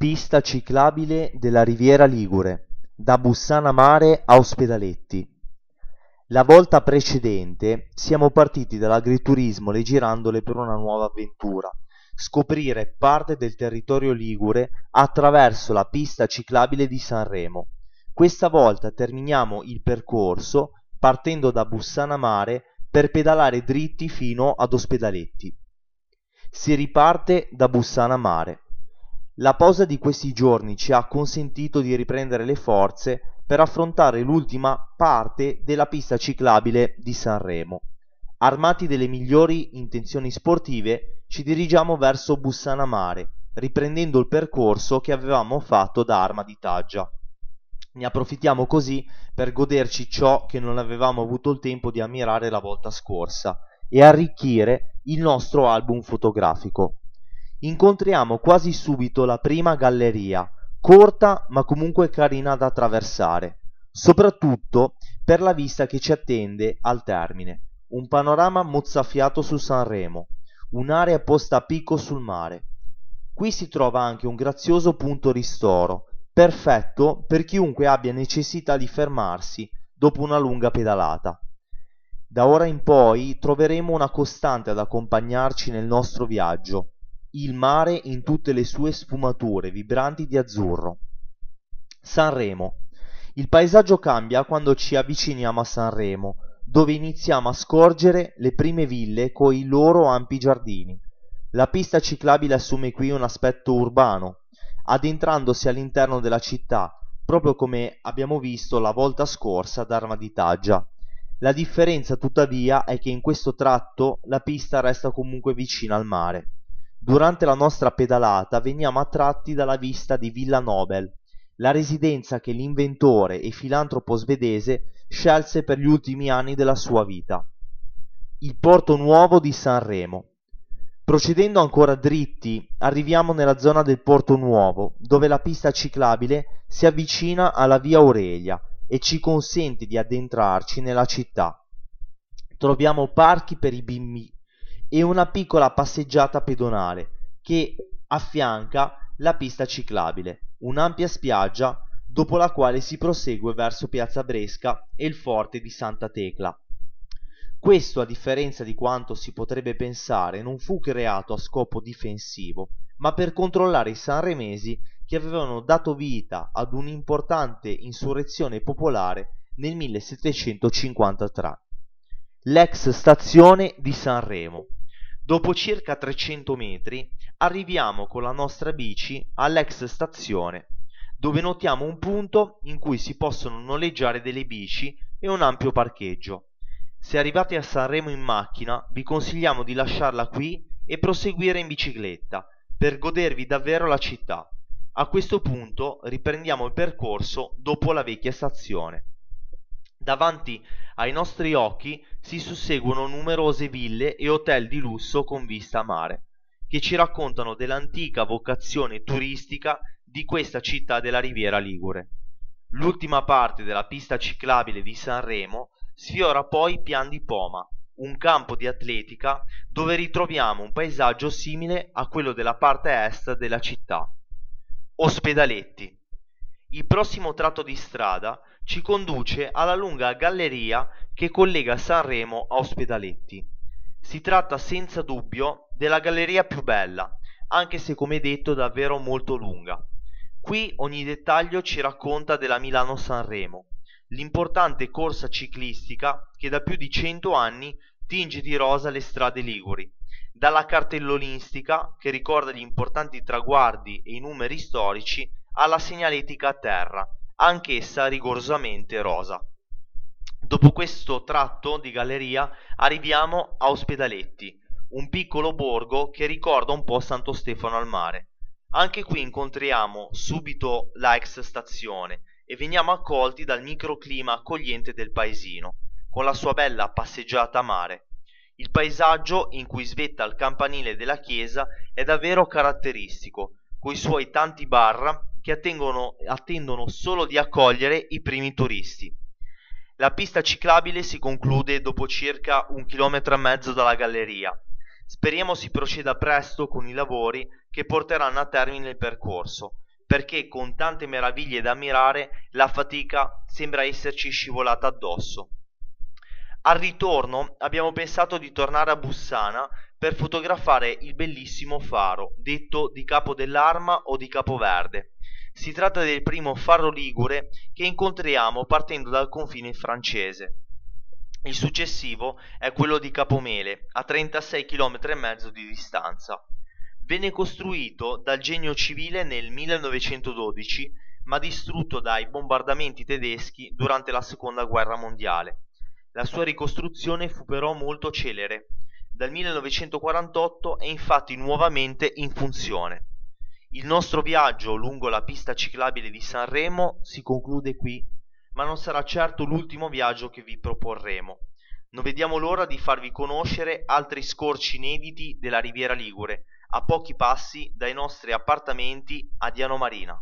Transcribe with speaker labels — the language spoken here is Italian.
Speaker 1: Pista ciclabile della Riviera Ligure, da Bussana Mare a Ospedaletti. La volta precedente siamo partiti dall'agriturismo le girandole per una nuova avventura, scoprire parte del territorio ligure attraverso la pista ciclabile di Sanremo. Questa volta terminiamo il percorso partendo da Bussana Mare per pedalare dritti fino ad Ospedaletti. Si riparte da Bussana Mare. La pausa di questi giorni ci ha consentito di riprendere le forze per affrontare l'ultima parte della pista ciclabile di Sanremo. Armati delle migliori intenzioni sportive, ci dirigiamo verso Bussana Mare, riprendendo il percorso che avevamo fatto da Arma di Taggia. Ne approfittiamo così per goderci ciò che non avevamo avuto il tempo di ammirare la volta scorsa e arricchire il nostro album fotografico. Incontriamo quasi subito la prima galleria, corta ma comunque carina da attraversare, soprattutto per la vista che ci attende al termine. Un panorama mozzafiato su Sanremo, un'area posta a picco sul mare. Qui si trova anche un grazioso punto ristoro, perfetto per chiunque abbia necessità di fermarsi dopo una lunga pedalata. Da ora in poi troveremo una costante ad accompagnarci nel nostro viaggio, il mare in tutte le sue sfumature vibranti di azzurro. Sanremo. Il paesaggio cambia quando ci avviciniamo a Sanremo, dove iniziamo a scorgere le prime ville coi loro ampi giardini. La pista ciclabile assume qui un aspetto urbano, addentrandosi all'interno della città, proprio come abbiamo visto la volta scorsa ad Arma di Taggia. La differenza tuttavia è che in questo tratto la pista resta comunque vicina al mare. Durante la nostra pedalata veniamo attratti dalla vista di Villa Nobel, la residenza che l'inventore e filantropo svedese scelse per gli ultimi anni della sua vita. Il porto nuovo di Sanremo. Procedendo ancora dritti, arriviamo nella zona del Porto Nuovo, dove la pista ciclabile si avvicina alla via Aurelia e ci consente di addentrarci nella città. Troviamo parchi per i bimbi e una piccola passeggiata pedonale che affianca la pista ciclabile, un'ampia spiaggia dopo la quale si prosegue verso Piazza Bresca e il forte di Santa Tecla. Questo, a differenza di quanto si potrebbe pensare, non fu creato a scopo difensivo, ma per controllare i sanremesi che avevano dato vita ad un'importante insurrezione popolare nel 1753. L'ex stazione di Sanremo. Dopo circa 300 metri arriviamo con la nostra bici all'ex stazione, dove notiamo un punto in cui si possono noleggiare delle bici e un ampio parcheggio. Se arrivate a Sanremo in macchina, vi consigliamo di lasciarla qui e proseguire in bicicletta per godervi davvero la città. A questo punto riprendiamo il percorso dopo la vecchia stazione. Davanti ai nostri occhi si susseguono numerose ville e hotel di lusso con vista a mare, che ci raccontano dell'antica vocazione turistica di questa città della Riviera Ligure. L'ultima parte della pista ciclabile di Sanremo Sfiora poi Pian di Poma, un campo di atletica dove ritroviamo un paesaggio simile a quello della parte est della città. Ospedaletti. Il prossimo tratto di strada ci conduce alla lunga galleria che collega Sanremo a Ospedaletti. Si tratta senza dubbio della galleria più bella, anche se come detto davvero molto lunga. Qui ogni dettaglio ci racconta della Milano-Sanremo, l'importante corsa ciclistica che da più di cento anni tinge di rosa le strade liguri, dalla cartellonistica che ricorda gli importanti traguardi e i numeri storici alla segnaletica a terra, anch'essa rigorosamente rosa. Dopo questo tratto di galleria arriviamo a Ospedaletti, un piccolo borgo che ricorda un po' Santo Stefano al mare. Anche qui incontriamo subito la ex stazione, e veniamo accolti dal microclima accogliente del paesino, con la sua bella passeggiata a mare. Il paesaggio in cui svetta il campanile della chiesa è davvero caratteristico, coi suoi tanti bar che attengono, attendono solo di accogliere i primi turisti. La pista ciclabile si conclude dopo circa un chilometro e mezzo dalla galleria. Speriamo si proceda presto con i lavori che porteranno a termine il percorso, perché con tante meraviglie da ammirare la fatica sembra esserci scivolata addosso. Al ritorno abbiamo pensato di tornare a Bussana per fotografare il bellissimo faro, detto di Capo dell'Arma o di Capoverde. Si tratta del primo faro ligure che incontriamo partendo dal confine francese. Il successivo è quello di Capomele, a 36 km e mezzo di distanza. Venne costruito dal genio civile nel 1912, ma distrutto dai bombardamenti tedeschi durante la Seconda Guerra Mondiale. La sua ricostruzione fu però molto celere. Dal 1948 è infatti nuovamente in funzione. Il nostro viaggio lungo la pista ciclabile di Sanremo si conclude qui, ma non sarà certo l'ultimo viaggio che vi proporremo. Non vediamo l'ora di farvi conoscere altri scorci inediti della Riviera Ligure, a pochi passi dai nostri appartamenti a Diano Marina.